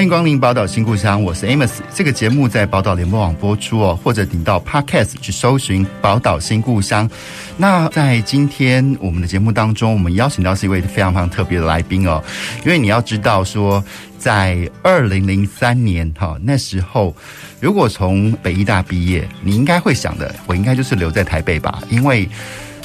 欢迎光临宝岛新故乡，我是 Amos。这个节目在宝岛联播网播出哦，或者顶到 Podcast 去搜寻宝岛新故乡。那在今天我们的节目当中，我们邀请到是一位非常非常特别的来宾哦，因为你要知道说，在二零零三年哈那时候，如果从北艺大毕业，你应该会想的，我应该就是留在台北吧，因为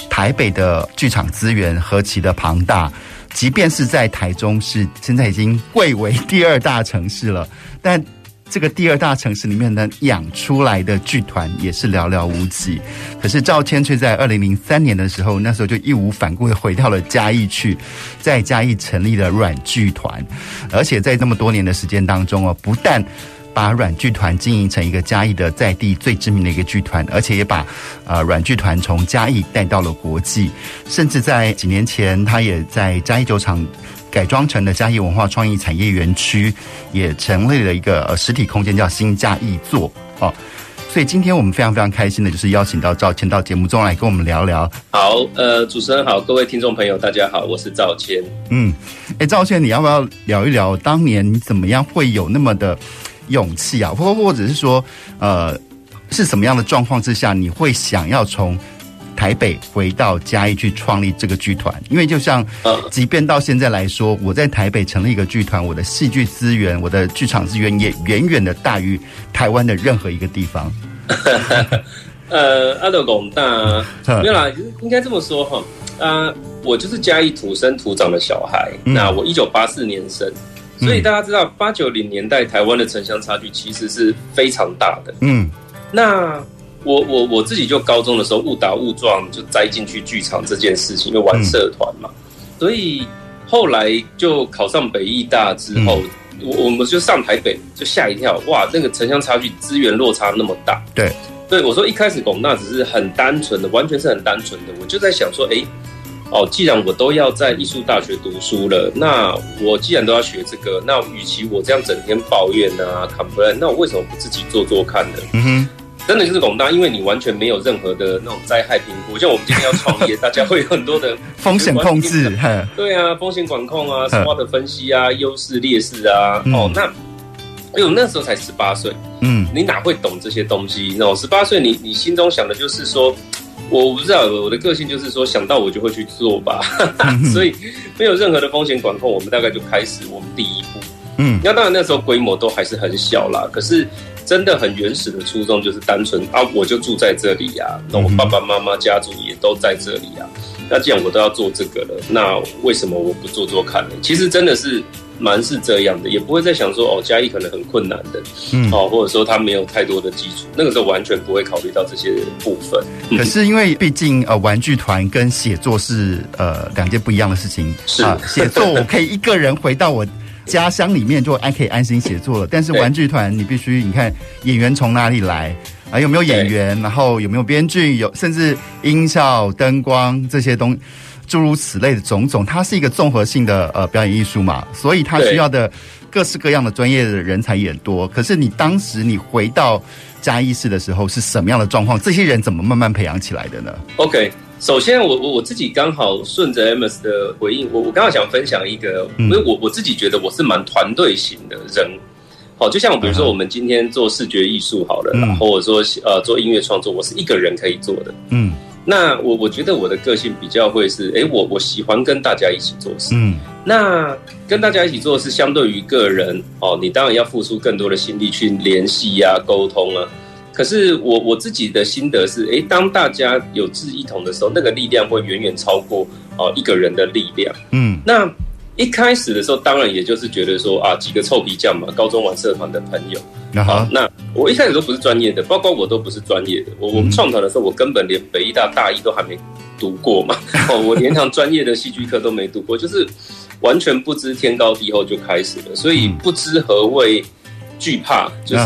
台北的剧场资源何其的庞大。即便是在台中市，现在已经贵为第二大城市了，但这个第二大城市里面呢，养出来的剧团也是寥寥无几。可是赵谦却在二零零三年的时候，那时候就义无反顾的回到了嘉义去，在嘉义成立了软剧团，而且在这么多年的时间当中哦，不但把软剧团经营成一个嘉义的在地最知名的一个剧团，而且也把呃软剧团从嘉义带到了国际，甚至在几年前，他也在嘉义酒厂改装成了嘉义文化创意产业园区，也成立了一个呃实体空间叫新嘉义座哦。所以今天我们非常非常开心的就是邀请到赵谦到节目中来跟我们聊聊。好，呃，主持人好，各位听众朋友大家好，我是赵谦。嗯，哎，赵谦，你要不要聊一聊当年你怎么样会有那么的？勇气啊，或或者是说，呃，是什么样的状况之下，你会想要从台北回到嘉义去创立这个剧团？因为就像，即便到现在来说，我在台北成立一个剧团，我的戏剧资源、我的剧场资源也远远的大于台湾的任何一个地方。呃，阿德公大 没有啦，应该这么说哈。啊，我就是嘉义土生土长的小孩。嗯、那我一九八四年生。所以大家知道，八九零年代台湾的城乡差距其实是非常大的。嗯，那我我我自己就高中的时候误打误撞就栽进去剧场这件事情，因为玩社团嘛。所以后来就考上北艺大之后，我我们就上台北就吓一跳，哇，那个城乡差距资源落差那么大。对，对我说一开始广大只是很单纯的，完全是很单纯的，我就在想说，哎。哦，既然我都要在艺术大学读书了，那我既然都要学这个，那与其我这样整天抱怨啊，complain，那我为什么不自己做做看呢？嗯哼，真的就是广大，因为你完全没有任何的那种灾害评估，像我们今天要创业，大家会有很多的 风险控制，对啊，风险管控啊，SWOT 分析啊，优势劣势啊，哦，那，哎呦，那时候才十八岁，嗯，你哪会懂这些东西？那种十八岁，你你心中想的就是说。我不知道，我的个性就是说想到我就会去做吧，所以没有任何的风险管控，我们大概就开始我们第一步。嗯，那当然那时候规模都还是很小啦，可是真的很原始的初衷就是单纯啊，我就住在这里呀，那我爸爸妈妈家族也都在这里呀，那既然我都要做这个了，那为什么我不做做看呢？其实真的是。蛮是这样的，也不会再想说哦，嘉义可能很困难的，嗯，哦，或者说他没有太多的基础，那个时候完全不会考虑到这些部分。可是因为毕竟呃，玩具团跟写作是呃两件不一样的事情。是啊，写作我可以一个人回到我家乡里面就安可以安心写作了，但是玩具团你必须你看演员从哪里来啊？有没有演员？然后有没有编剧？有甚至音效、灯光这些东西。诸如此类的种种，它是一个综合性的呃表演艺术嘛，所以它需要的各式各样的专业的人才也多。可是你当时你回到嘉义市的时候是什么样的状况？这些人怎么慢慢培养起来的呢？OK，首先我我我自己刚好顺着 Amos 的回应，我我刚好想分享一个，因为我我自己觉得我是蛮团队型的人。好，就像比如说我们今天做视觉艺术好了，嗯、或者说呃做音乐创作，我是一个人可以做的。嗯。那我我觉得我的个性比较会是，哎、欸，我我喜欢跟大家一起做事。嗯，那跟大家一起做事，相对于个人哦，你当然要付出更多的心力去联系呀、沟通啊。可是我我自己的心得是，哎、欸，当大家有志一同的时候，那个力量会远远超过哦一个人的力量。嗯，那。一开始的时候，当然也就是觉得说啊，几个臭皮匠嘛，高中玩社团的朋友。好，那我一开始都不是专业的，包括我都不是专业的。我我们创团的时候，我根本连北艺大大一都还没读过嘛。哦，我连堂专业的戏剧课都没读过，就是完全不知天高地厚就开始了。所以不知何谓惧怕，就是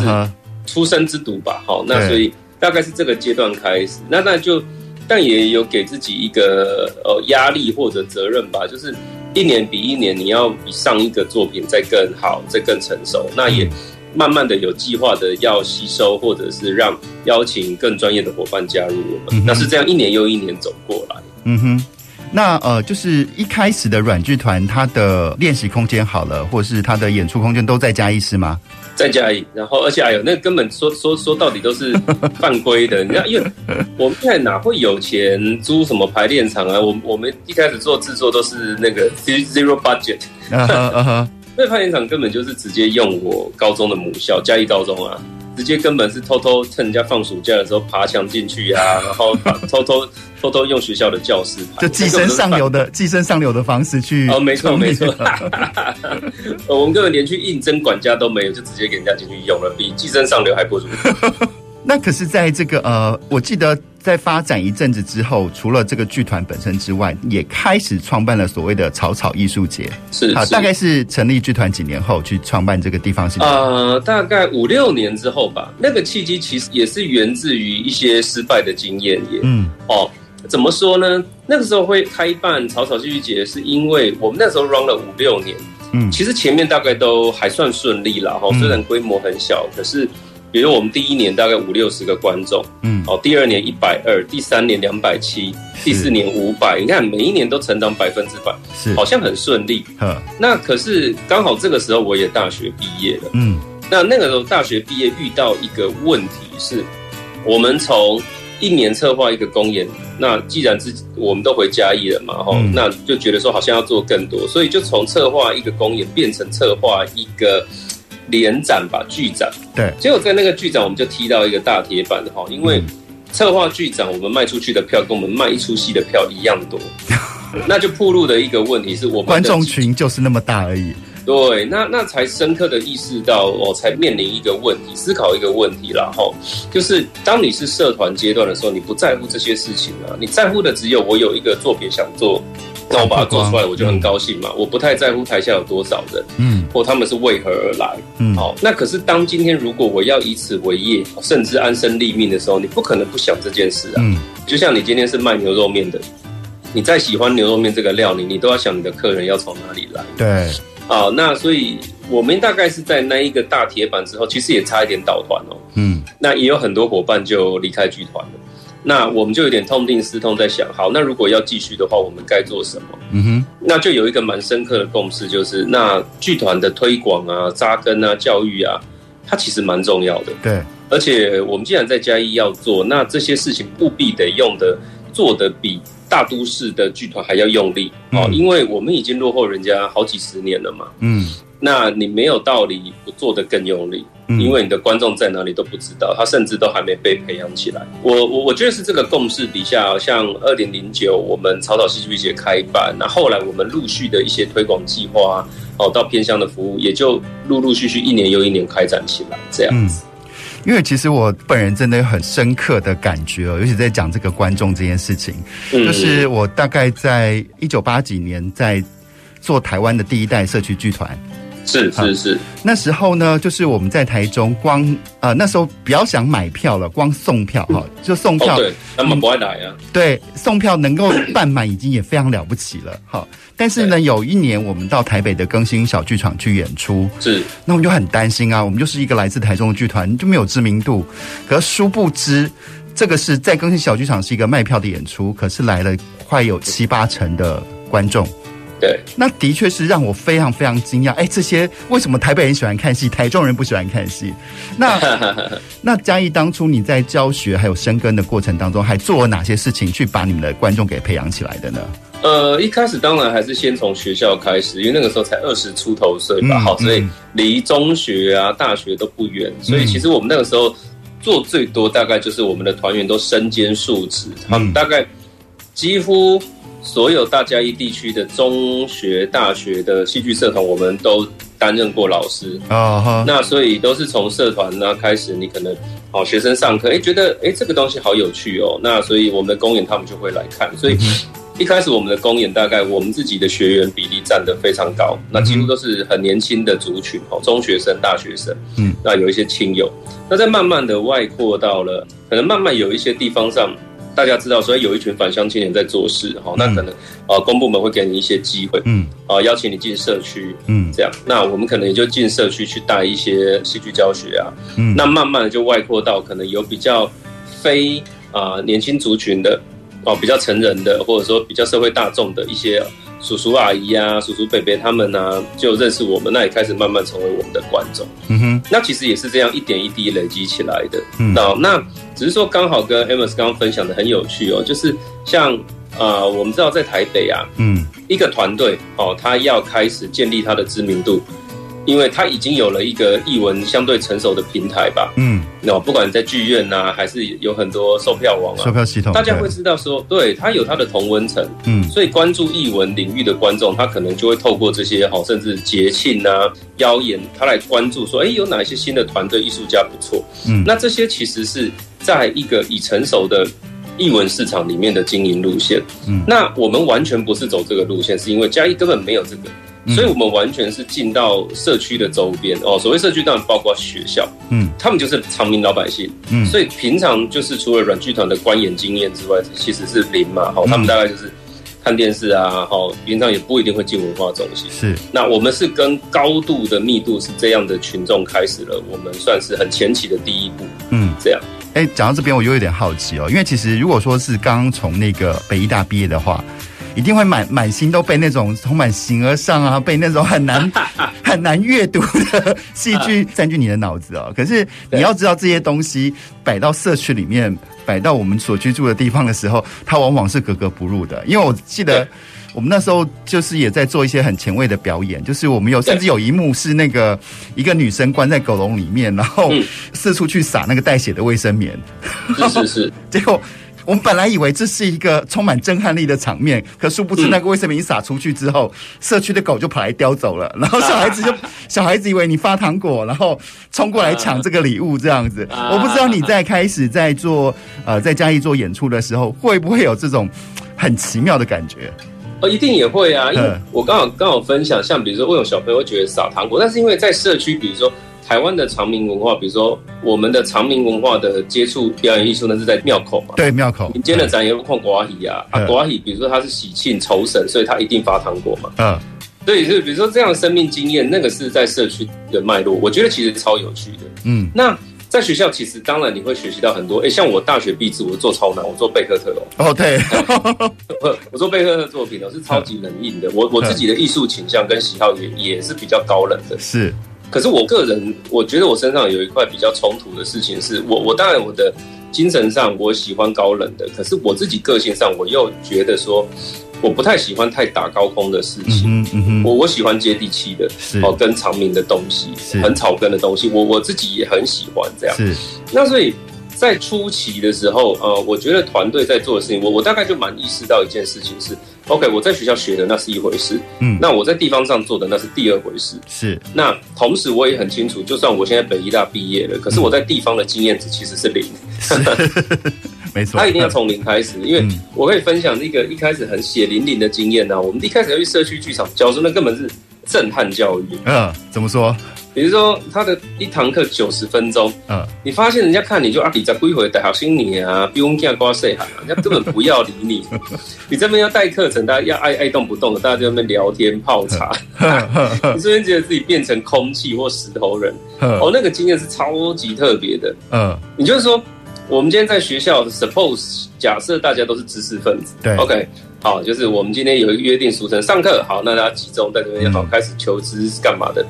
出生之犊吧，好，那所以大概是这个阶段开始，那那就但也有给自己一个呃压力或者责任吧，就是一年比一年你要比上一个作品再更好，再更成熟，那也慢慢的有计划的要吸收或者是让邀请更专业的伙伴加入我们，那是这样一年又一年走过来，嗯哼。那呃，就是一开始的软剧团，它的练习空间好了，或是它的演出空间都在嘉义是吗？在嘉义，然后而且还有那根本说 说说到底都是犯规的。你看，因为我们现在哪会有钱租什么排练场啊？我我们一开始做制作都是那个 zero budget，那排练场根本就是直接用我高中的母校嘉义高中啊。直接根本是偷偷趁人家放暑假的时候爬墙进去呀、啊，然后偷偷 偷偷用学校的教室，就寄生上流的寄生上流的方式去哦，没错没错，我们根本连去应征管家都没有，就直接给人家进去用了，比寄生上流还不如。那可是，在这个呃，我记得在发展一阵子之后，除了这个剧团本身之外，也开始创办了所谓的草草艺术节。是，好，大概是成立剧团几年后去创办这个地方是？呃，大概五六年之后吧。那个契机其实也是源自于一些失败的经验也。嗯，哦，怎么说呢？那个时候会开办草草戏剧节，是因为我们那时候 run 了五六年。嗯，其实前面大概都还算顺利啦。哈，虽然规模很小，可是。比如我们第一年大概五六十个观众，嗯，哦，第二年一百二，第三年两百七，第四年五百，你看每一年都成长百分之百，是。好像很顺利。呵。那可是刚好这个时候我也大学毕业了，嗯，那那个时候大学毕业遇到一个问题是，我们从一年策划一个公演，那既然是我们都回嘉义了嘛，哈、嗯，那就觉得说好像要做更多，所以就从策划一个公演变成策划一个。联展吧，剧展。对，结果在那个剧展，我们就踢到一个大铁板哈，因为策划剧展，我们卖出去的票跟我们卖一出戏的票一样多，那就暴露的一个问题是我们观众群就是那么大而已。对，那那才深刻的意识到，我才面临一个问题，思考一个问题然后就是当你是社团阶段的时候，你不在乎这些事情啊，你在乎的只有我有一个作品想做。那我把它做出来，我就很高兴嘛。嗯、我不太在乎台下有多少人，嗯，或他们是为何而来，嗯，好。那可是当今天如果我要以此为业，甚至安身立命的时候，你不可能不想这件事啊。嗯，就像你今天是卖牛肉面的，你再喜欢牛肉面这个料理，你都要想你的客人要从哪里来。对，好。那所以我们大概是在那一个大铁板之后，其实也差一点倒团哦。嗯，那也有很多伙伴就离开剧团了。那我们就有点痛定思痛，在想，好，那如果要继续的话，我们该做什么？嗯哼，那就有一个蛮深刻的共识，就是那剧团的推广啊、扎根啊、教育啊，它其实蛮重要的。对，而且我们既然在嘉义要做，那这些事情务必得用的做的比大都市的剧团还要用力哦，嗯，因为我们已经落后人家好几十年了嘛。嗯。那你没有道理不做的更用力，因为你的观众在哪里都不知道，他甚至都还没被培养起来。我我我觉得是这个共识底下，像二零零九我们草草戏剧节开办，那后来我们陆续的一些推广计划，哦，到偏乡的服务，也就陆陆续续一年又一年开展起来，这样子。因为其实我本人真的有很深刻的感觉哦，尤其在讲这个观众这件事情，就是我大概在一九八几年在做台湾的第一代社区剧团。是是是，那时候呢，就是我们在台中光，光呃那时候比较想买票了，光送票哈，就送票，哦、对，他们不爱来啊。对，送票能够办满已经也非常了不起了哈。但是呢，有一年我们到台北的更新小剧场去演出，是，那我们就很担心啊，我们就是一个来自台中的剧团，就没有知名度。可殊不知，这个是在更新小剧场是一个卖票的演出，可是来了快有七八成的观众。对，那的确是让我非常非常惊讶。哎，这些为什么台北人喜欢看戏，台中人不喜欢看戏？那 那嘉义当初你在教学还有生根的过程当中，还做了哪些事情去把你们的观众给培养起来的呢？呃，一开始当然还是先从学校开始，因为那个时候才二十出头岁吧，嗯、好，所以离中学啊、大学都不远，所以其实我们那个时候做最多，大概就是我们的团员都身兼数职，他们大概几乎。所有大嘉义地区的中学、大学的戏剧社团，我们都担任过老师啊。Uh huh. 那所以都是从社团那开始，你可能好学生上课，哎，觉得哎这个东西好有趣哦。那所以我们的公演他们就会来看。所以一开始我们的公演大概我们自己的学员比例占得非常高，那几乎都是很年轻的族群哦，中学生、大学生，嗯，那有一些亲友，那在慢慢的外扩到了，可能慢慢有一些地方上。大家知道，所以有一群返乡青年在做事，哈，那可能啊，公部门会给你一些机会，嗯，啊，邀请你进社区，嗯，这样，那我们可能也就进社区去带一些戏剧教学啊，嗯，那慢慢的就外扩到可能有比较非啊年轻族群的，哦，比较成人的，或者说比较社会大众的一些。叔叔阿姨啊，叔叔伯伯他们呢、啊，就认识我们，那也开始慢慢成为我们的观众。嗯哼，那其实也是这样一点一滴累积起来的。嗯，那只是说刚好跟 Amos 刚刚分享的很有趣哦，就是像呃，我们知道在台北啊，嗯，一个团队哦，他要开始建立他的知名度。因为它已经有了一个译文相对成熟的平台吧，嗯，那不管在剧院呐、啊，还是有很多售票网啊，售票系统，大家会知道说，对，它有它的同温层，嗯，所以关注译文领域的观众，他可能就会透过这些哈，甚至节庆啊、邀演，他来关注说，哎，有哪些新的团队艺术家不错，嗯，那这些其实是在一个已成熟的译文市场里面的经营路线，嗯，那我们完全不是走这个路线，是因为嘉义根本没有这个。所以，我们完全是进到社区的周边哦。所谓社区，当然包括学校，嗯，他们就是常民老百姓，嗯，所以平常就是除了软剧团的观演经验之外，其实是零嘛。好，他们大概就是看电视啊，好，平常也不一定会进文化中心。是，那我们是跟高度的密度是这样的群众开始了，我们算是很前期的第一步。嗯，这样。哎，讲到这边，我又有点好奇哦，因为其实如果说是刚从那个北艺大毕业的话。一定会满满心都被那种充满形而上啊，被那种很难 很难阅读的戏剧占据你的脑子哦。可是你要知道，这些东西摆到社区里面，摆到我们所居住的地方的时候，它往往是格格不入的。因为我记得我们那时候就是也在做一些很前卫的表演，就是我们有甚至有一幕是那个一个女生关在狗笼里面，然后四处去撒那个带血的卫生棉，是是是，结果。我们本来以为这是一个充满震撼力的场面，可殊不知那个卫生棉一撒出去之后，社区的狗就跑来叼走了，然后小孩子就 小孩子以为你发糖果，然后冲过来抢这个礼物这样子。我不知道你在开始在做呃在嘉义做演出的时候，会不会有这种很奇妙的感觉？哦，一定也会啊，因为我刚好刚好分享，像比如说为什么小朋友会觉得撒糖果，但是因为在社区，比如说。台湾的长明文化，比如说我们的长明文化的接触表演艺术呢，是在庙口嘛？对，庙口。民间的展也有看瓜戏啊，啊，瓜戏，比如说他是喜庆酬神，所以他一定发糖果嘛。嗯，所以是比如说这样的生命经验，那个是在社区的脉络，我觉得其实超有趣的。嗯，那在学校其实当然你会学习到很多，哎，像我大学毕制，我做超难，我做贝克特哦。哦，对，我做贝克特作品呢是超级冷硬的，我我自己的艺术倾向跟喜好也也是比较高冷的。是。可是我个人，我觉得我身上有一块比较冲突的事情是，我我当然我的精神上我喜欢高冷的，可是我自己个性上我又觉得说，我不太喜欢太打高空的事情，嗯嗯嗯、我我喜欢接地气的，哦，跟长明的东西，很草根的东西，我我自己也很喜欢这样。是，那所以。在初期的时候，呃，我觉得团队在做的事情，我我大概就蛮意识到一件事情是，OK，我在学校学的那是一回事，嗯，那我在地方上做的那是第二回事，是。那同时我也很清楚，就算我现在北医大毕业了，可是我在地方的经验值其实是零，是 没错，他一定要从零开始，因为我可以分享一个一开始很血淋淋的经验呢、啊。我们一开始要去社区剧场教书，那根本是震撼教育。嗯，怎么说？比如说，他的一堂课九十分钟，嗯，你发现人家看你就啊，你在归回带好心你啊，不用这样挂谁喊，人家根本不要理你。你这边要带课程，大家要爱爱动不动的，大家在那边聊天泡茶，你这边觉得自己变成空气或石头人，哦，那个经验是超级特别的。嗯，你就是说，我们今天在学校，suppose 假设大家都是知识分子，对，OK，好，就是我们今天有一个约定俗成，上课好，那大家集中在这边好，开始求知是干嘛的？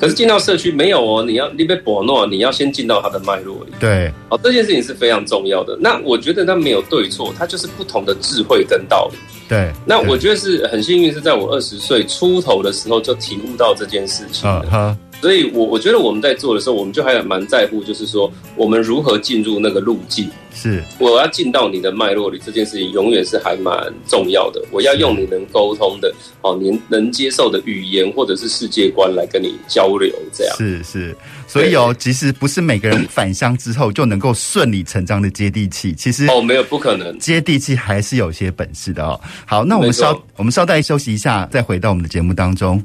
可是进到社区没有哦，你要你被博诺，你要先进到它的脉络里。对，哦，这件事情是非常重要的。那我觉得它没有对错，它就是不同的智慧跟道理。对，那我觉得是很幸运，是在我二十岁出头的时候就体悟到这件事情。嗯，所以我我觉得我们在做的时候，我们就还蛮在乎，就是说我们如何进入那个路径。是，我要进到你的脉络里，这件事情永远是还蛮重要的。我要用你能沟通的，哦，您能接受的语言或者是世界观来跟你交流，这样。是是，所以哦，其实不是每个人返乡之后就能够顺理成章的接地气，其实哦，没有不可能，接地气还是有些本事的哦。好，那我们稍我们稍待休息一下，再回到我们的节目当中。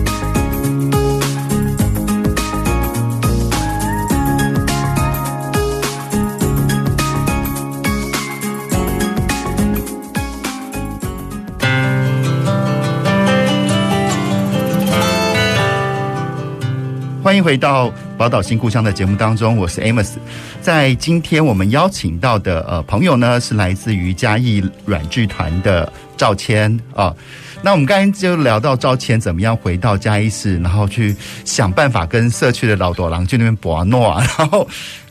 欢迎回到《宝岛新故乡》的节目当中，我是 Amos。在今天我们邀请到的呃朋友呢，是来自于嘉义软剧团的赵谦啊。那我们刚才就聊到赵谦怎么样回到嘉义市，然后去想办法跟社区的老朵郎去那边博诺，然后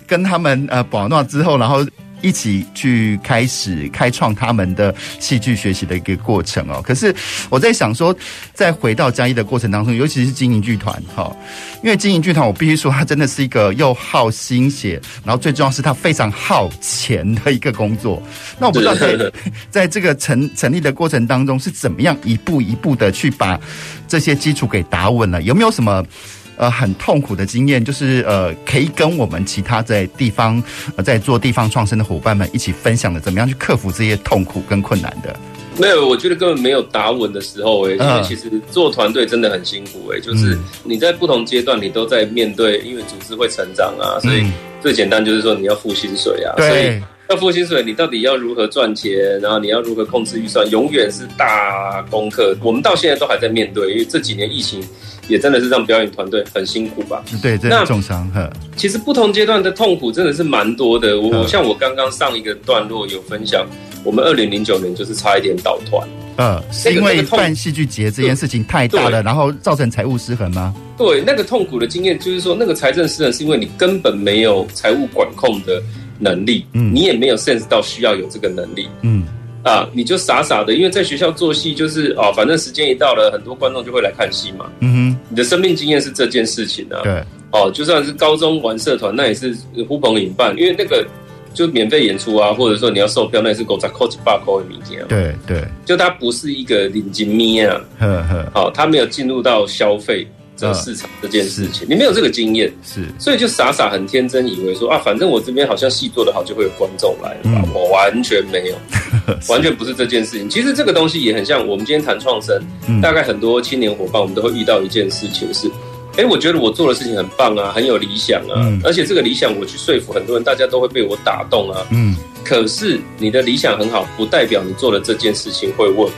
跟他们呃博诺之后，然后。一起去开始开创他们的戏剧学习的一个过程哦。可是我在想说，在回到嘉义的过程当中，尤其是经营剧团哈，因为经营剧团，我必须说，它真的是一个又耗心血，然后最重要是它非常耗钱的一个工作。那我不知道在 在这个成成立的过程当中，是怎么样一步一步的去把这些基础给打稳了？有没有什么？呃，很痛苦的经验，就是呃，可以跟我们其他在地方呃在做地方创生的伙伴们一起分享的，怎么样去克服这些痛苦跟困难的？没有，我觉得根本没有打稳的时候诶、欸，因为其实做团队真的很辛苦诶、欸，就是你在不同阶段你都在面对，因为组织会成长啊，所以最简单就是说你要付薪水啊，所以要付薪水，你到底要如何赚钱，然后你要如何控制预算，永远是大功课。我们到现在都还在面对，因为这几年疫情。也真的是让表演团队很辛苦吧？对，真的重伤。其实不同阶段的痛苦真的是蛮多的。我像我刚刚上一个段落有分享，我们二零零九年就是差一点倒团。嗯，是因为办戏剧节这件事情太大了，然后造成财务失衡吗？对，那个痛苦的经验就是说，那个财政失衡是因为你根本没有财务管控的能力，嗯，你也没有 sense 到需要有这个能力，嗯。啊，你就傻傻的，因为在学校做戏就是哦，反正时间一到了，很多观众就会来看戏嘛。嗯哼，你的生命经验是这件事情啊。对，哦，就算是高中玩社团，那也是呼朋引伴，因为那个就免费演出啊，或者说你要售票，那也是狗仔扣几把扣的名钱。对对，就它不是一个领金咪啊，呵呵，好，它没有进入到消费。这个市场这件事情，你没有这个经验，是，所以就傻傻很天真，以为说啊，反正我这边好像戏做得好，就会有观众来了吧？我完全没有，完全不是这件事情。其实这个东西也很像我们今天谈创生，大概很多青年伙伴，我们都会遇到一件事情是，哎，我觉得我做的事情很棒啊，很有理想啊，而且这个理想我去说服很多人，大家都会被我打动啊。嗯，可是你的理想很好，不代表你做的这件事情会 work。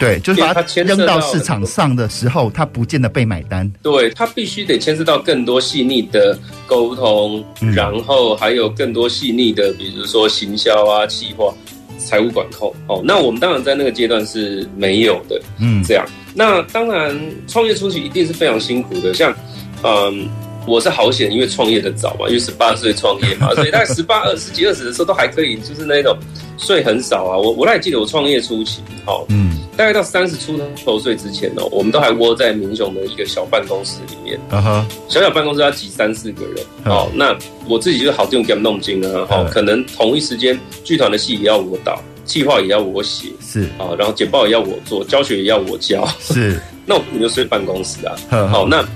对，就是把它扔到市场上的时候，它不见得被买单。对，它必须得牵涉到更多细腻的沟通，嗯、然后还有更多细腻的，比如说行销啊、企划、财务管控。哦，那我们当然在那个阶段是没有的。嗯，这样。那当然，创业初期一定是非常辛苦的。像，嗯，我是好险，因为创业的早嘛，因为十八岁创业嘛，所以大概十八、二十几、二十的时候都还可以，就是那种税很少啊。我我还记得我创业初期，哦，嗯。大概到三十出头岁之前呢，我们都还窝在民雄的一个小办公室里面。Uh huh. 小小办公室要挤三四个人。Uh huh. 哦，那我自己就是好定给他们弄精啊。哦，uh. 可能同一时间剧团的戏也要我导，计划也要我写，是啊，然后简报也要我做，教学也要我教。是，那我们就睡办公室啊。好，uh 那。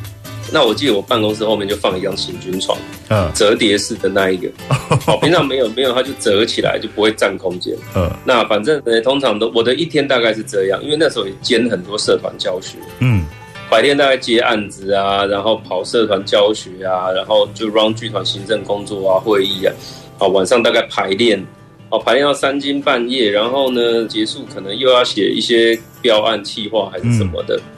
那我记得我办公室后面就放一张行军床，嗯，折叠式的那一个，哦，平常没有没有，它就折起来就不会占空间，嗯，那反正呢，通常都我的一天大概是这样，因为那时候也兼很多社团教学，嗯，白天大概接案子啊，然后跑社团教学啊，然后就 run 剧团行政工作啊，会议啊，啊，晚上大概排练，哦，排练到三更半夜，然后呢结束可能又要写一些标案计划还是什么的。嗯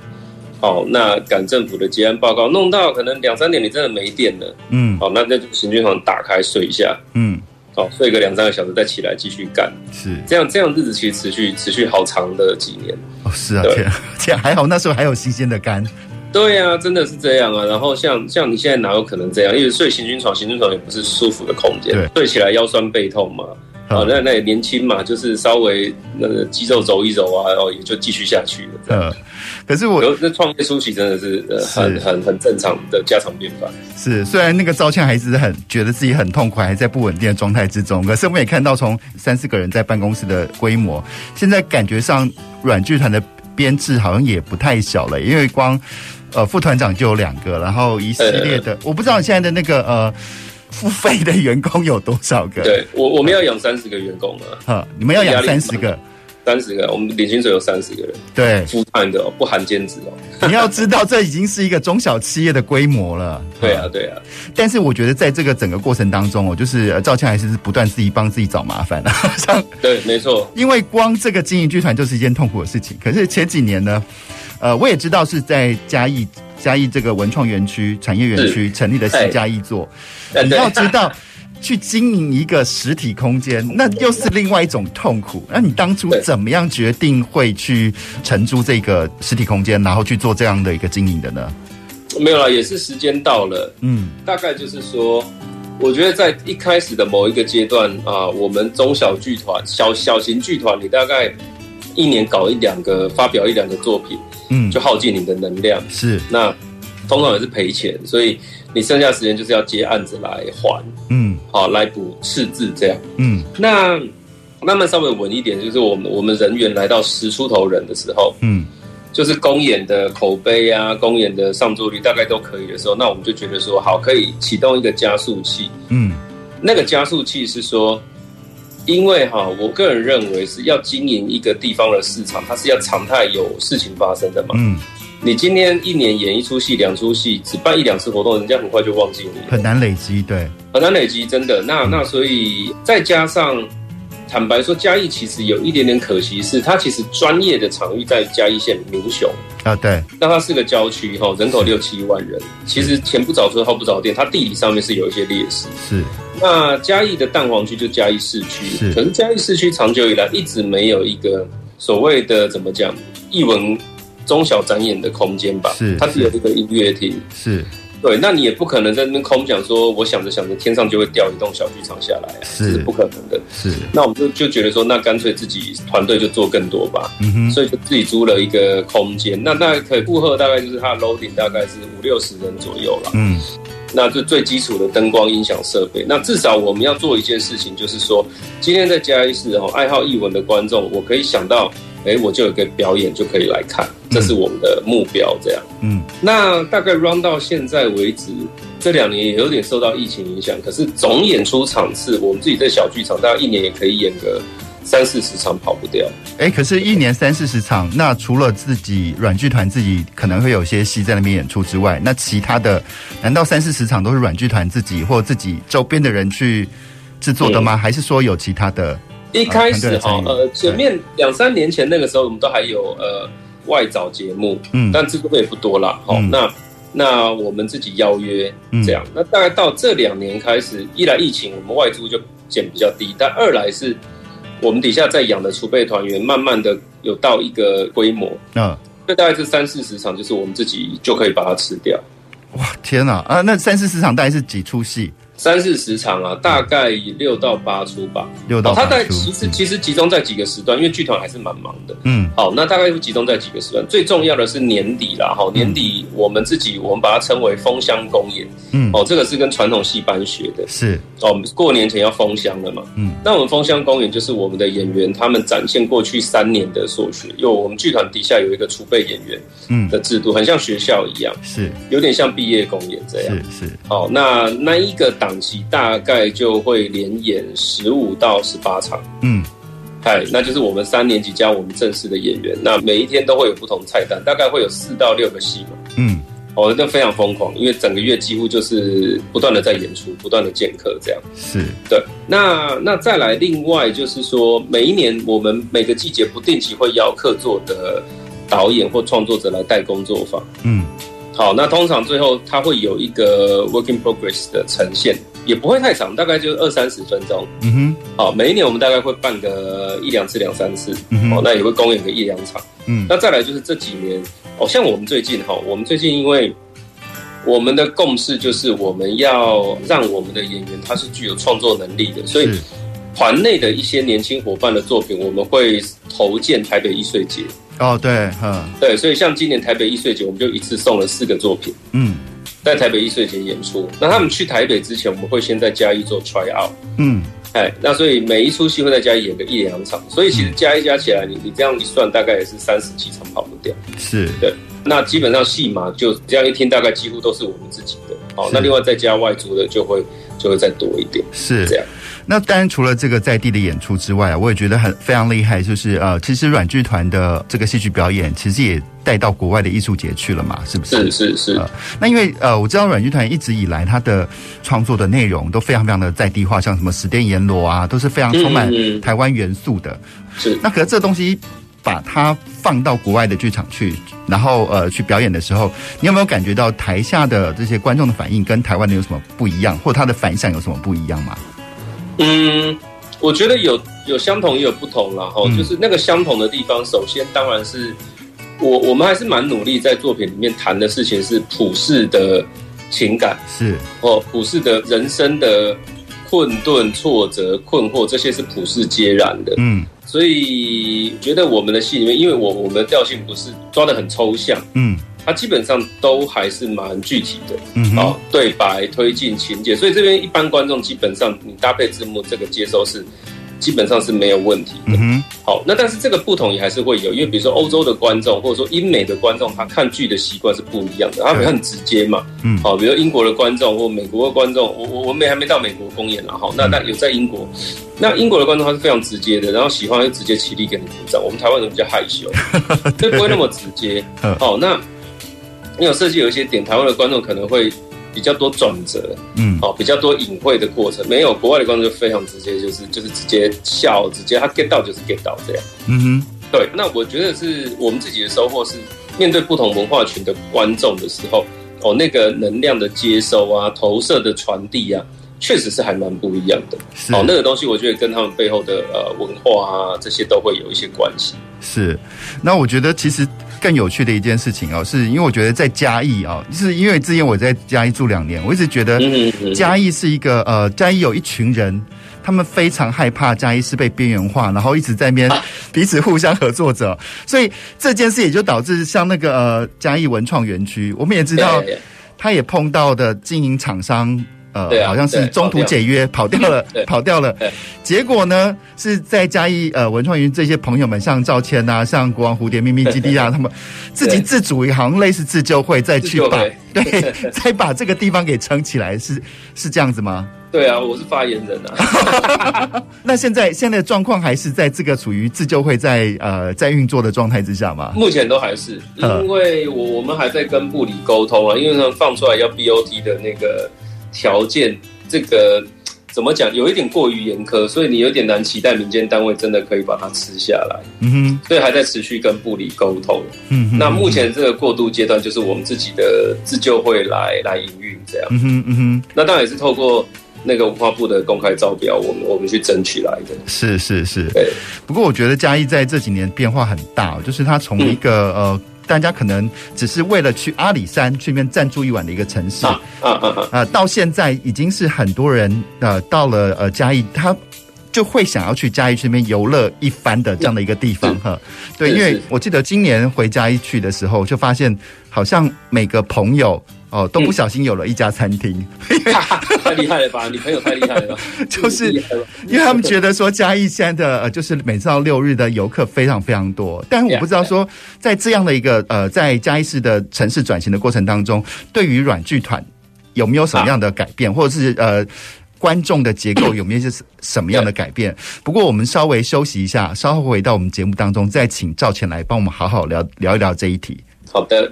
好，那赶政府的结案报告，弄到可能两三点，你真的没电了。嗯，好，那在行军床打开睡一下。嗯，好，睡个两三个小时再起来继续干。是这样，这样日子其实持续持续好长的几年。哦，是啊，对，这样还好，那时候还有新鲜的肝。对啊，真的是这样啊。然后像像你现在哪有可能这样？因为睡行军床，行军床也不是舒服的空间，对，睡起来腰酸背痛嘛。好，那那也年轻嘛，就是稍微那个肌肉揉一揉啊，然后也就继续下去了。嗯，可是我那创业初期真的是呃很很很正常的家常便饭。是，虽然那个赵倩还是很觉得自己很痛苦，还在不稳定的状态之中。可是我们也看到，从三四个人在办公室的规模，现在感觉上软剧团的编制好像也不太小了，因为光呃副团长就有两个，然后一系列的，我不知道现在的那个呃。付费的员工有多少个？对我，我们要养三十个员工啊！哈，你们要养三十个，三十个，我们领薪水有三十个人，对，full time 的，不含兼职哦。你要知道，这已经是一个中小企业的规模了。对啊，对啊。但是我觉得，在这个整个过程当中，哦，就是赵倩还是不断自己帮自己找麻烦啊。像对，没错，因为光这个经营剧团就是一件痛苦的事情。可是前几年呢，呃，我也知道是在嘉义。嘉义这个文创园区、产业园区成立的新嘉义座，你要知道，去经营一个实体空间，那又是另外一种痛苦。那你当初怎么样决定会去承租这个实体空间，然后去做这样的一个经营的呢？没有啦，也是时间到了。嗯，大概就是说，我觉得在一开始的某一个阶段啊，我们中小剧团、小小型剧团，你大概一年搞一两个，发表一两个作品。嗯，就耗尽你的能量是，那通常也是赔钱，所以你剩下时间就是要接案子来还，嗯，好来补赤字这样，嗯，那慢慢稍微稳一点，就是我们我们人员来到十出头人的时候，嗯，就是公演的口碑啊，公演的上座率大概都可以的时候，那我们就觉得说好，可以启动一个加速器，嗯，那个加速器是说。因为哈，我个人认为是要经营一个地方的市场，它是要常态有事情发生的嘛。嗯，你今天一年演一出戏、两出戏，只办一两次活动，人家很快就忘记你，很难累积，对，很难累积，真的。那那所以再加上，坦白说，嘉义其实有一点点可惜，是它其实专业的场域在嘉义县民雄。啊，对，那它是个郊区哈，人口六七万人，其实前不着村后不着店，它地理上面是有一些劣势，是。那嘉义的蛋黄区就嘉义市区，是。可是嘉义市区长久以来一直没有一个所谓的怎么讲艺文中小展演的空间吧？是。它只有一个音乐厅，是。对，那你也不可能在那边空讲说，我想着想着天上就会掉一栋小剧场下来啊，是，是不可能的。是。那我们就就觉得说，那干脆自己团队就做更多吧。嗯哼。所以就自己租了一个空间，那大概可以负荷，大概就是它的 loading 大概是五六十人左右了。嗯。那就最基础的灯光、音响设备。那至少我们要做一件事情，就是说，今天在嘉义市哦，爱好艺文的观众，我可以想到，哎，我就有个表演就可以来看，这是我们的目标。这样，嗯，那大概 run 到现在为止，这两年也有点受到疫情影响，可是总演出场次，我们自己在小剧场，大概一年也可以演个。三四十场跑不掉，哎，可是，一年三四十场，那除了自己软剧团自己可能会有些戏在那边演出之外，那其他的，难道三四十场都是软剧团自己或自己周边的人去制作的吗？嗯、还是说有其他的？一开始哈，呃，前面两三年前那个时候，我们都还有呃外找节目，嗯，但制作费也不多啦。好、嗯，那那我们自己邀约这样，嗯、那大概到这两年开始，一来疫情，我们外租就减比较低，但二来是。我们底下在养的储备团员，慢慢的有到一个规模，嗯，这大概是三四十场，就是我们自己就可以把它吃掉。哇，天哪！啊，那三四十场大概是几出戏？三四十场啊，大概六到八出吧。六到八出。它大概其实其实集中在几个时段，因为剧团还是蛮忙的。嗯。好，那大概是集中在几个时段。最重要的是年底啦，哈，年底我们自己我们把它称为封箱公演。嗯。哦，这个是跟传统戏班学的。是。哦，我们过年前要封箱了嘛。嗯。那我们封箱公演就是我们的演员他们展现过去三年的所学，因为我们剧团底下有一个储备演员嗯的制度，很像学校一样。是。有点像毕业公演这样。是是。好，那那一个。档期大概就会连演十五到十八场，嗯，嗨，那就是我们三年级加我们正式的演员，那每一天都会有不同菜单，大概会有四到六个戏嘛，嗯，哦，那非常疯狂，因为整个月几乎就是不断的在演出，不断的见客，这样。是。对。那那再来，另外就是说，每一年我们每个季节不定期会邀客座的导演或创作者来带工作坊，嗯。好，那通常最后它会有一个 working progress 的呈现，也不会太长，大概就二三十分钟。嗯哼，好，每一年我们大概会办个一两次、两三次。嗯那也会公演个一两场。嗯，那再来就是这几年哦，像我们最近哈，我们最近因为我们的共识就是我们要让我们的演员他是具有创作能力的，所以团内的一些年轻伙伴的作品，我们会投建台北艺穗节。哦，对，嗯，对，所以像今年台北艺穗节，我们就一次送了四个作品，嗯，在台北艺穗节演出。那他们去台北之前，我们会先在嘉义做 try out，嗯，哎，那所以每一出戏会在嘉义演个一两场，所以其实加一加起来，你你这样一算，大概也是三十几场跑不掉。是，对，那基本上戏码就这样一听，大概几乎都是我们自己的。好，那另外再加外租的，就会就会再多一点。是这样。那当然，除了这个在地的演出之外啊，我也觉得很非常厉害，就是呃，其实软剧团的这个戏剧表演，其实也带到国外的艺术节去了嘛，是不是？是是是。呃，那因为呃，我知道软剧团一直以来它的创作的内容都非常非常的在地化，像什么十殿阎罗啊，都是非常充满台湾元素的。是。那可是这东西把它放到国外的剧场去，然后呃去表演的时候，你有没有感觉到台下的这些观众的反应跟台湾的有什么不一样，或他的反响有什么不一样吗？嗯，我觉得有有相同也有不同啦。哈、嗯，就是那个相同的地方，首先当然是我我们还是蛮努力在作品里面谈的事情是普世的情感，是哦，普世的人生的困顿、挫折、困惑，这些是普世皆然的。嗯，所以觉得我们的戏里面，因为我我们的调性不是抓得很抽象，嗯。它基本上都还是蛮具体的，嗯，哦，对白、推进情节，所以这边一般观众基本上你搭配字幕，这个接收是基本上是没有问题的。嗯，好，那但是这个不同也还是会有，因为比如说欧洲的观众或者说英美的观众，他看剧的习惯是不一样的，他会很直接嘛，嗯，好，比如英国的观众或美国的观众，我我我们还没到美国公演了，好，那但有在英国，那英国的观众他是非常直接的，然后喜欢就直接起立给你鼓掌，我们台湾人比较害羞，就不会那么直接，好，那。你有设计有一些点，台湾的观众可能会比较多转折，嗯，哦，比较多隐晦的过程。没有国外的观众就非常直接，就是就是直接笑，直接他 get 到就是 get 到这样。嗯哼，对。那我觉得是我们自己的收获是，面对不同文化群的观众的时候，哦，那个能量的接收啊，投射的传递啊，确实是还蛮不一样的。哦，那个东西我觉得跟他们背后的呃文化啊这些都会有一些关系。是，那我觉得其实。更有趣的一件事情哦，是因为我觉得在嘉义啊，就是因为之前我在嘉义住两年，我一直觉得嘉义是一个呃，嘉义有一群人，他们非常害怕嘉义是被边缘化，然后一直在那边彼此互相合作着，所以这件事也就导致像那个呃嘉义文创园区，我们也知道，他也碰到的经营厂商。呃，对啊、好像是中途解约 跑掉，跑掉了，跑掉了。结果呢，是在嘉义呃文创园这些朋友们，像赵谦啊，像国王蝴蝶秘密基地啊，他们自己自主一行类似自救会，再去把对，再把这个地方给撑起来，是是这样子吗？对啊，我是发言人啊。那现在现在的状况还是在这个处于自救会在呃在运作的状态之下吗？目前都还是，因为我我们还在跟部里沟通啊，因为呢放出来要 BOT 的那个。条件这个怎么讲？有一点过于严苛，所以你有点难期待民间单位真的可以把它吃下来。嗯哼，所以还在持续跟部里沟通。嗯哼，那目前这个过渡阶段就是我们自己的自救会来来营运这样。嗯哼嗯哼，那当然也是透过那个文化部的公开招标，我们我们去争取来的。是是是，对。不过我觉得嘉义在这几年变化很大，就是它从一个、嗯、呃。大家可能只是为了去阿里山去那边暂住一晚的一个城市，啊啊啊啊！到现在已经是很多人呃到了呃嘉义，他就会想要去嘉义去那边游乐一番的这样的一个地方哈。对，因为我记得今年回嘉义去的时候，就发现好像每个朋友。哦，都不小心有了一家餐厅，嗯、太厉害了吧？女朋友太厉害了，就是因为他们觉得说嘉义现在的呃，就是每次到六日的游客非常非常多，但是我不知道说在这样的一个呃，在嘉义市的城市转型的过程当中，对于软剧团有没有什么样的改变，啊、或者是呃观众的结构有没有一些什么样的改变？不过我们稍微休息一下，稍后回到我们节目当中，再请赵谦来帮我们好好聊聊一聊这一题。好的。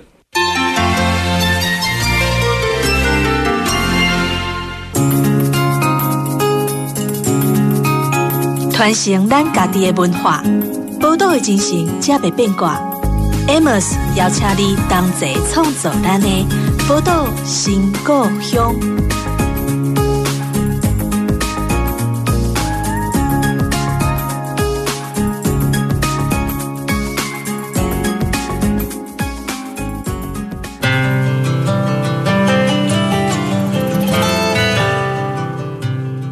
传承咱家己的文化，宝岛的精神才袂变卦。Amos 邀请你同齐创造咱的宝岛新故乡。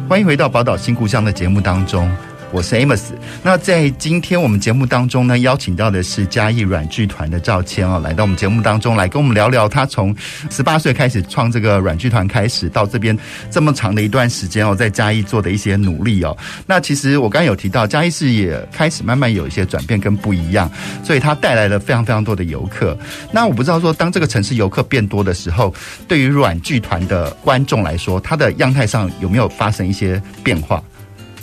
欢迎回到《宝岛新故乡》的节目当中。我是 Amos，那在今天我们节目当中呢，邀请到的是嘉义软剧团的赵谦哦，来到我们节目当中来跟我们聊聊他从十八岁开始创这个软剧团开始到这边这么长的一段时间哦，在嘉义做的一些努力哦。那其实我刚刚有提到，嘉义市也开始慢慢有一些转变跟不一样，所以它带来了非常非常多的游客。那我不知道说，当这个城市游客变多的时候，对于软剧团的观众来说，它的样态上有没有发生一些变化？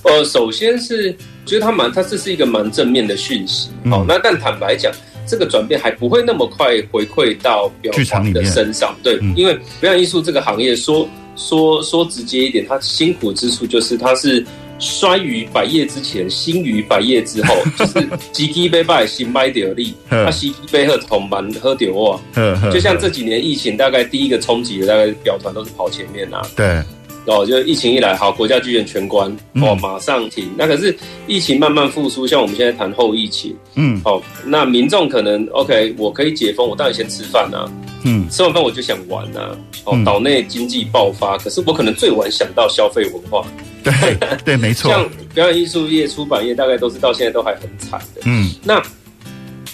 呃，首先是觉得他蛮，他这是一个蛮正面的讯息。好、嗯，那但坦白讲，这个转变还不会那么快回馈到表演的身上。对，嗯、因为表演艺术这个行业说说说直接一点，它辛苦之处就是它是衰于百业之前，兴于百业之后，就是机器被败，新卖掉力，他西被喝同班喝掉哇。就像这几年疫情，大概第一个冲击的，大概表团都是跑前面啊。对。哦，就疫情一来，好，国家剧院全关，哦，马上停。嗯、那可是疫情慢慢复苏，像我们现在谈后疫情，嗯，好、哦，那民众可能 OK，我可以解封，我当然先吃饭啊，嗯，吃完饭我就想玩啊，哦，岛内经济爆发，可是我可能最晚想到消费文化，对 对，没错。像表演艺术业、出版业，大概都是到现在都还很惨的，嗯。那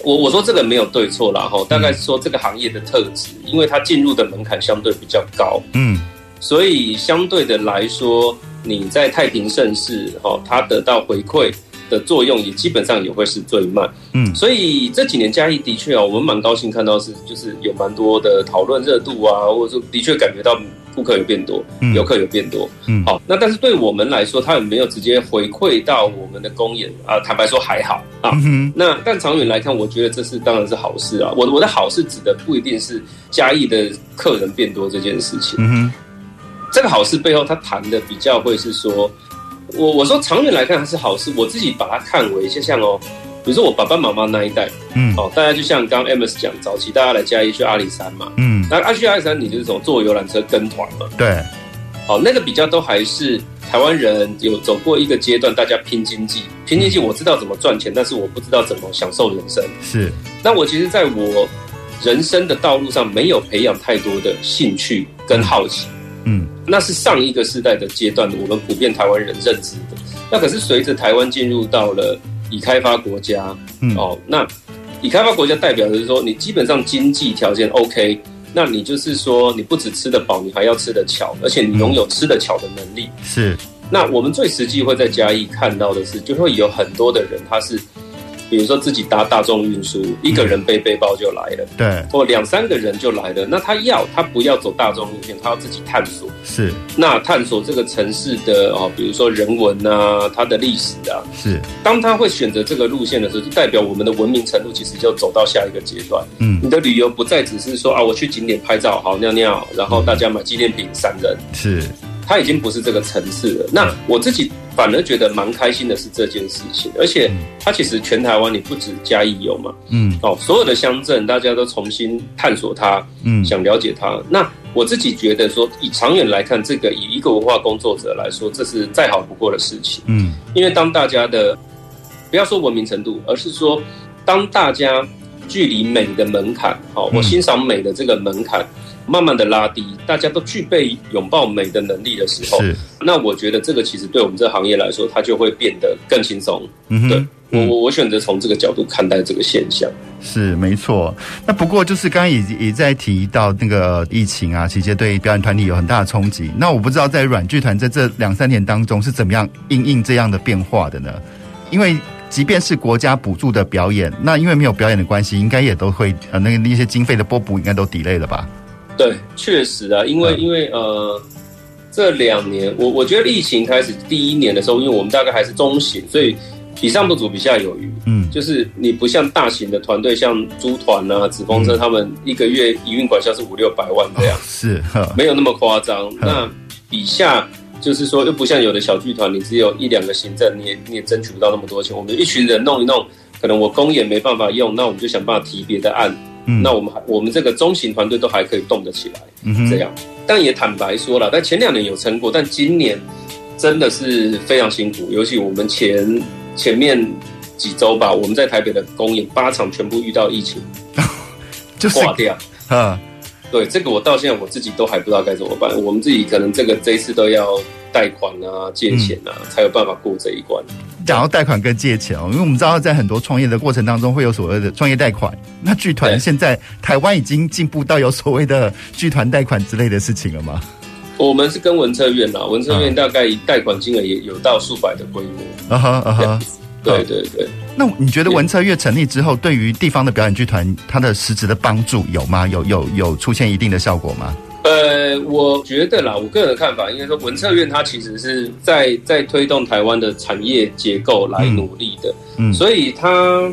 我我说这个没有对错啦，哈，大概是说这个行业的特质，因为它进入的门槛相对比较高，嗯。所以相对的来说，你在太平盛世，哈，它得到回馈的作用也基本上也会是最慢。嗯，所以这几年嘉义的确啊，我们蛮高兴看到是就是有蛮多的讨论热度啊，或者说的确感觉到顾客有变多，游客有变多。嗯，好，那但是对我们来说，它有没有直接回馈到我们的公演啊？坦白说还好啊。那但长远来看，我觉得这是当然是好事啊。我我的好事指的不一定是嘉义的客人变多这件事情。嗯哼。这个好事背后，他谈的比较会是说，我我说长远来看还是好事，我自己把它看为就像哦，比如说我爸爸妈妈那一代，嗯，哦，大家就像刚刚 Amos 讲，早期大家来嘉义去阿里山嘛，嗯，那阿去阿里山，你就是从坐游览车跟团嘛，对，哦，那个比较都还是台湾人有走过一个阶段，大家拼经济，拼经济，我知道怎么赚钱，但是我不知道怎么享受人生，是，那我其实在我人生的道路上没有培养太多的兴趣跟好奇。嗯嗯，那是上一个时代的阶段，我们普遍台湾人认知的。那可是随着台湾进入到了已开发国家，嗯，哦，那已开发国家代表的是说，你基本上经济条件 OK，那你就是说你不只吃得饱，你还要吃得巧，而且你拥有吃得巧的能力。是，那我们最实际会在嘉义看到的是，就会有很多的人他是。比如说自己搭大众运输，一个人背背包就来了，对，或两三个人就来了。那他要他不要走大众路线，他要自己探索。是，那探索这个城市的哦，比如说人文啊，它的历史啊，是。当他会选择这个路线的时候，就代表我们的文明程度其实就走到下一个阶段。嗯，你的旅游不再只是说啊，我去景点拍照，好尿尿，然后大家买纪念品，散人。是。它已经不是这个层次了。那我自己反而觉得蛮开心的是这件事情，而且它其实全台湾你不止嘉义有嘛，嗯，哦，所有的乡镇大家都重新探索它，嗯，想了解它。那我自己觉得说，以长远来看，这个以一个文化工作者来说，这是再好不过的事情，嗯，因为当大家的不要说文明程度，而是说当大家距离美的门槛，好，我欣赏美的这个门槛。慢慢的拉低，大家都具备拥抱美的能力的时候，是。那我觉得这个其实对我们这个行业来说，它就会变得更轻松。嗯哼，对，我我我选择从这个角度看待这个现象。是没错。那不过就是刚刚也也在提到那个疫情啊，其实对表演团体有很大的冲击。那我不知道在软剧团在这两三年当中是怎么样应应这样的变化的呢？因为即便是国家补助的表演，那因为没有表演的关系，应该也都会呃那个那些经费的拨补应该都 delay 了吧？对，确实啊，因为因为呃，这两年我我觉得疫情开始第一年的时候，因为我们大概还是中型，所以比上不足，比下有余。嗯，就是你不像大型的团队，像猪团啊、纸风车，他们一个月营运管销是五六百万这样，哦、是没有那么夸张。那比下就是说，又不像有的小剧团，你只有一两个行政，你也你也争取不到那么多钱。我们一群人弄一弄，可能我公演没办法用，那我们就想办法提别的案。嗯、那我们还我们这个中型团队都还可以动得起来，嗯、这样。但也坦白说了，但前两年有撑过，但今年真的是非常辛苦。尤其我们前前面几周吧，我们在台北的公演八场全部遇到疫情，就挂掉。啊，对，这个我到现在我自己都还不知道该怎么办。我们自己可能这个这一次都要。贷款啊、借钱啊，嗯、才有办法过这一关。讲到贷款跟借钱哦，因为我们知道在很多创业的过程当中会有所谓的创业贷款。那剧团现在台湾已经进步到有所谓的剧团贷款之类的事情了吗？我们是跟文策院啊，文策院大概贷款金额也有到数百的规模。啊哈啊哈，对对对。那你觉得文策院成立之后，对于地方的表演剧团，它的实质的帮助有吗？有有有出现一定的效果吗？呃，我觉得啦，我个人的看法，应该说文策院它其实是在在推动台湾的产业结构来努力的，嗯，嗯，所以它。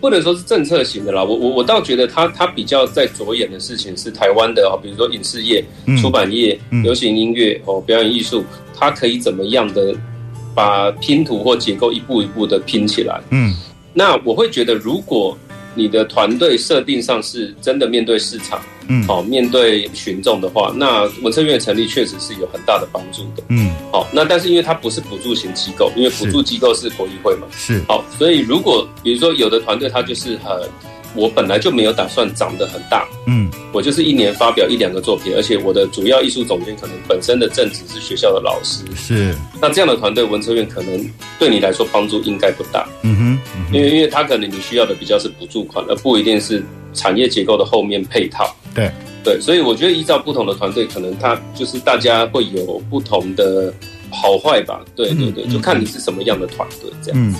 不能说是政策型的啦，我我我倒觉得它它比较在着眼的事情是台湾的哦，比如说影视业、出版业、流行音乐哦、表演艺术，它可以怎么样的把拼图或结构一步一步的拼起来？嗯，那我会觉得如果。你的团队设定上是真的面对市场，嗯，好，面对群众的话，那文策院成立确实是有很大的帮助的，嗯，好，那但是因为它不是补助型机构，因为补助机构是国议会嘛，是，好，所以如果比如说有的团队它就是很。我本来就没有打算长得很大，嗯，我就是一年发表一两个作品，而且我的主要艺术总监可能本身的正职是学校的老师，是。那这样的团队，文策院可能对你来说帮助应该不大，嗯哼，嗯哼，因为因为他可能你需要的比较是补助款，而不一定是产业结构的后面配套，对。对，所以我觉得依照不同的团队，可能他就是大家会有不同的好坏吧，对对对，就看你是什么样的团队这样子。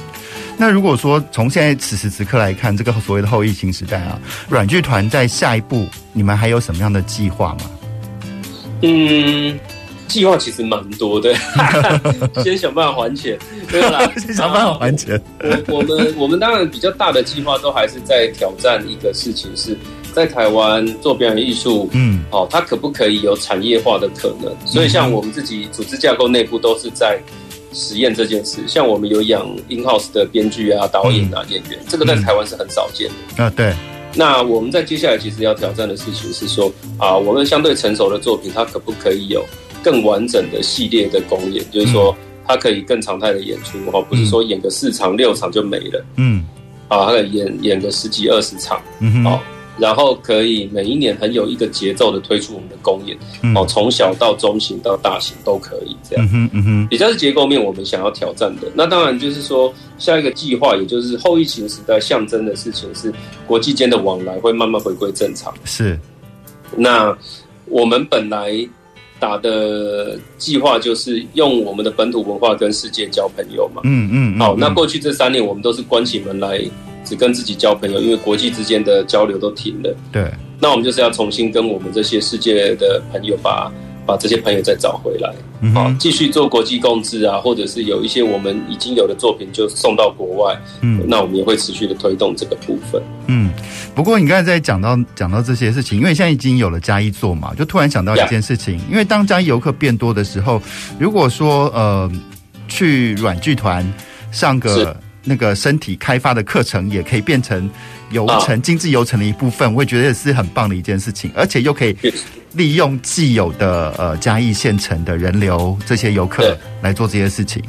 那如果说从现在此时此刻来看，这个所谓的后疫情时代啊，软剧团在下一步，你们还有什么样的计划吗？嗯，计划其实蛮多的，先想办法还钱，对啦，先想办法还钱。我我们我们当然比较大的计划都还是在挑战一个事情，是在台湾做表演艺术，嗯，哦，它可不可以有产业化的可能？所以像我们自己组织架构内部都是在。实验这件事，像我们有养 in house 的编剧啊、导演啊、演员，这个在台湾是很少见的啊。对。那我们在接下来其实要挑战的事情是说啊，我们相对成熟的作品，它可不可以有更完整的系列的公演？就是说，它可以更常态的演出哦，不是说演个四场六场就没了。嗯。啊，它可以演演个十几二十场。嗯哼。然后可以每一年很有一个节奏的推出我们的公演，哦，从小到中型到大型都可以这样。嗯哼，嗯哼，比较是结构面我们想要挑战的。那当然就是说下一个计划，也就是后疫情时代象征的事情是国际间的往来会慢慢回归正常。是。那我们本来打的计划就是用我们的本土文化跟世界交朋友嘛。嗯嗯。好，那过去这三年我们都是关起门来。只跟自己交朋友，因为国际之间的交流都停了。对，那我们就是要重新跟我们这些世界的朋友把，把把这些朋友再找回来，好、嗯，继续做国际共治啊，或者是有一些我们已经有的作品就送到国外。嗯，那我们也会持续的推动这个部分。嗯，不过你刚才在讲到讲到这些事情，因为现在已经有了加一做嘛，就突然想到一件事情，因为当加一游客变多的时候，如果说呃去软剧团上个。那个身体开发的课程也可以变成游程、精致游程的一部分，我也觉得也是很棒的一件事情，而且又可以利用既有的呃嘉义县城的人流，这些游客来做这些事情。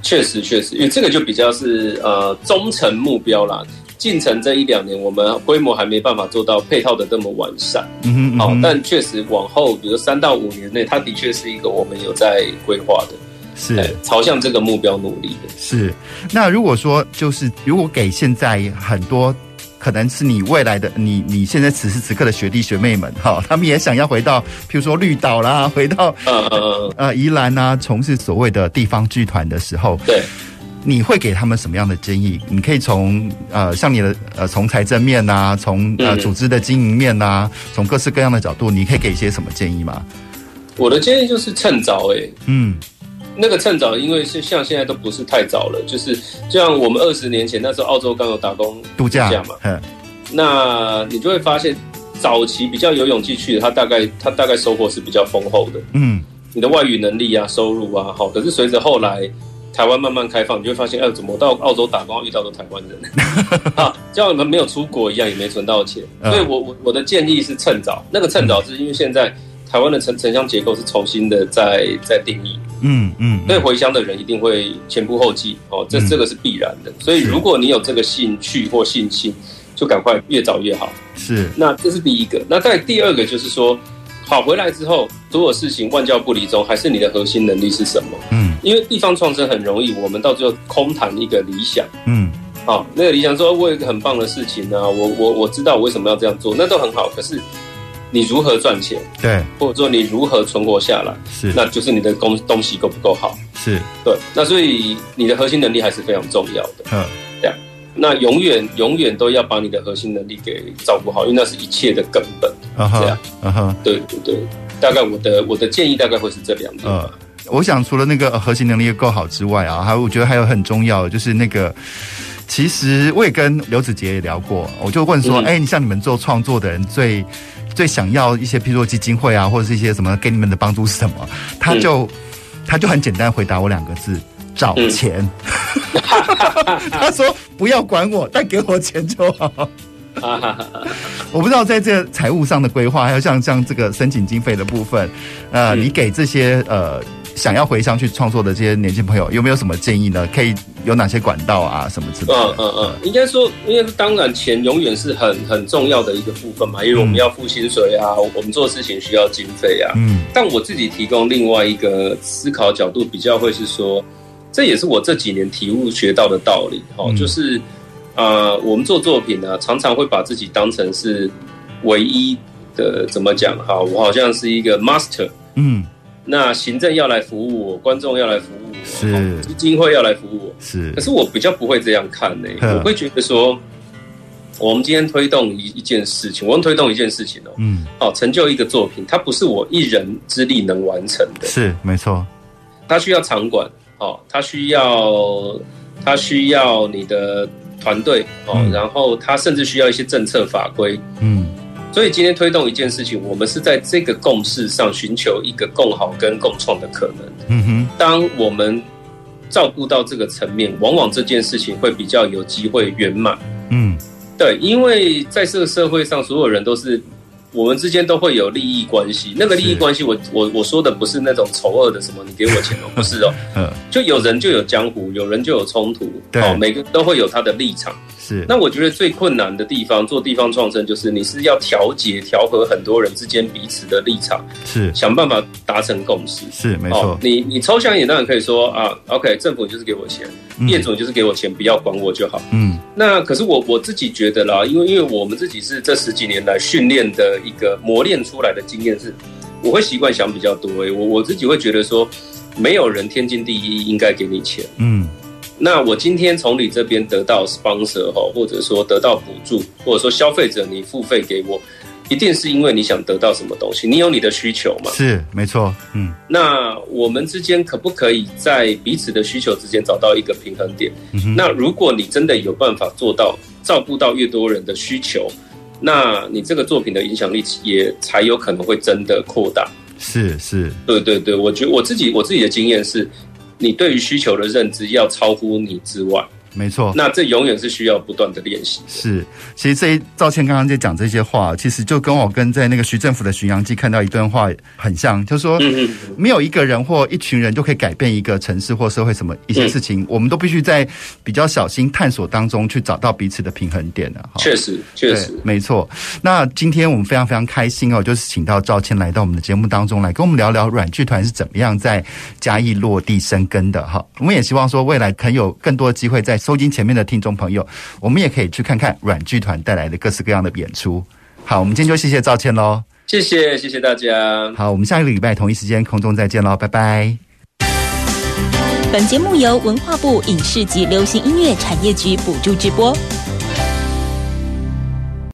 确实，确实，因为这个就比较是呃中程目标啦。进程这一两年，我们规模还没办法做到配套的这么完善。嗯哼，嗯哼，好，但确实往后，比如三到五年内，它的确是一个我们有在规划的。是朝向这个目标努力的。是，那如果说就是如果给现在很多可能是你未来的你你现在此时此刻的学弟学妹们哈，他们也想要回到譬如说绿岛啦，回到呃呃呃宜兰啊，从事所谓的地方剧团的时候，对，你会给他们什么样的建议？你可以从呃像你的呃从财政面呐，从呃组织的经营面呐，从各式各样的角度，你可以给一些什么建议吗？我的建议就是趁早哎、欸，嗯。那个趁早，因为是像现在都不是太早了，就是就像我们二十年前那时候，澳洲刚有打工度假嘛，那你就会发现，早期比较有勇气去的，他大概他大概收获是比较丰厚的，嗯，你的外语能力啊，收入啊，好，可是随着后来台湾慢慢开放，你就会发现，哎，怎么到澳洲打工遇到的台湾人，啊，就像你们没有出国一样，也没存到钱，所以我我我的建议是趁早，那个趁早是因为现在。台湾的城城乡结构是重新的在在定义，嗯嗯，所以回乡的人一定会前仆后继哦，这这个是必然的。所以如果你有这个兴趣或信心，就赶快越早越好。是，那这是第一个。那在第二个就是说，跑回来之后，所有事情万教不离宗，还是你的核心能力是什么？嗯，因为地方创生很容易，我们到最后空谈一个理想。嗯，好，那个理想说，我有一个很棒的事情啊，我我我知道我为什么要这样做，那都很好。可是你如何赚钱？对，或者说你如何存活下来？是，那就是你的东东西够不够好？是对。那所以你的核心能力还是非常重要的。嗯，这样。那永远永远都要把你的核心能力给照顾好，因为那是一切的根本。Uh -huh, 这样，嗯哼，对对对，大概我的我的建议大概会是这两点。呃，我想除了那个核心能力够好之外啊，还有我觉得还有很重要的就是那个，其实我也跟刘子杰也聊过，我就问说，哎、嗯欸，你像你们做创作的人最最想要一些，譬如说基金会啊，或者是一些什么给你们的帮助是什么？他就、嗯、他就很简单回答我两个字：找钱。嗯、他说不要管我，但给我钱就好。我不知道在这财务上的规划，还有像像这个申请经费的部分，呃，你给这些呃想要回乡去创作的这些年轻朋友，有没有什么建议呢？可以有哪些管道啊，什么之类的？嗯嗯嗯，应该说，因为当然钱永远是很很重要的一个部分嘛，因为我们要付薪水啊，我们做事情需要经费啊。嗯，但我自己提供另外一个思考角度，比较会是说，这也是我这几年体悟学到的道理哈，就是。呃，我们做作品呢，常常会把自己当成是唯一的，怎么讲哈？我好像是一个 master，嗯，那行政要来服务我，观众要来服务我，是。基金会要来服务我，是。可是我比较不会这样看呢，我会觉得说，我们今天推动一一件事情，我们推动一件事情哦，嗯，好，成就一个作品，它不是我一人之力能完成的，是没错，它需要场馆，哦，它需要，它需要你的。团队哦，然后它甚至需要一些政策法规，嗯，所以今天推动一件事情，我们是在这个共识上寻求一个共好跟共创的可能。嗯哼，当我们照顾到这个层面，往往这件事情会比较有机会圆满。嗯，对，因为在这个社会上，所有人都是。我们之间都会有利益关系，那个利益关系我，我我我说的不是那种丑恶的什么，你给我钱哦，不是哦，就有人就有江湖，有人就有冲突，哦，每个都会有他的立场。是，那我觉得最困难的地方，做地方创生，就是你是要调节、调和很多人之间彼此的立场，是想办法达成共识。是，没错。哦、你你抽象一点，当然可以说啊，OK，政府就是给我钱，嗯、业主就是给我钱，不要管我就好。嗯，那可是我我自己觉得啦，因为因为我们自己是这十几年来训练的一个磨练出来的经验是，我会习惯想比较多。哎，我我自己会觉得说，没有人天经地义应该给你钱。嗯。那我今天从你这边得到 sponsor 哈，或者说得到补助，或者说消费者你付费给我，一定是因为你想得到什么东西，你有你的需求嘛？是，没错，嗯。那我们之间可不可以在彼此的需求之间找到一个平衡点？嗯。那如果你真的有办法做到照顾到越多人的需求，那你这个作品的影响力也才有可能会真的扩大。是是，对对对，我觉得我自己我自己的经验是。你对于需求的认知要超乎你之外。没错，那这永远是需要不断的练习。是，其实这一赵倩刚刚在讲这些话，其实就跟我跟在那个徐政府的《巡洋记》看到一段话很像，就是说，没有一个人或一群人就可以改变一个城市或社会什么一些事情，嗯、我们都必须在比较小心探索当中去找到彼此的平衡点的。确实，确实，没错。那今天我们非常非常开心哦，就是请到赵倩来到我们的节目当中来跟我们聊聊软剧团是怎么样在嘉义落地生根的哈。我们也希望说未来可能有更多的机会在。收音前面的听众朋友，我们也可以去看看软剧团带来的各式各样的演出。好，我们今天就谢谢赵倩喽，谢谢谢谢大家。好，我们下一个礼拜同一时间空中再见喽，拜拜。本节目由文化部影视及流行音乐产业局补助直播。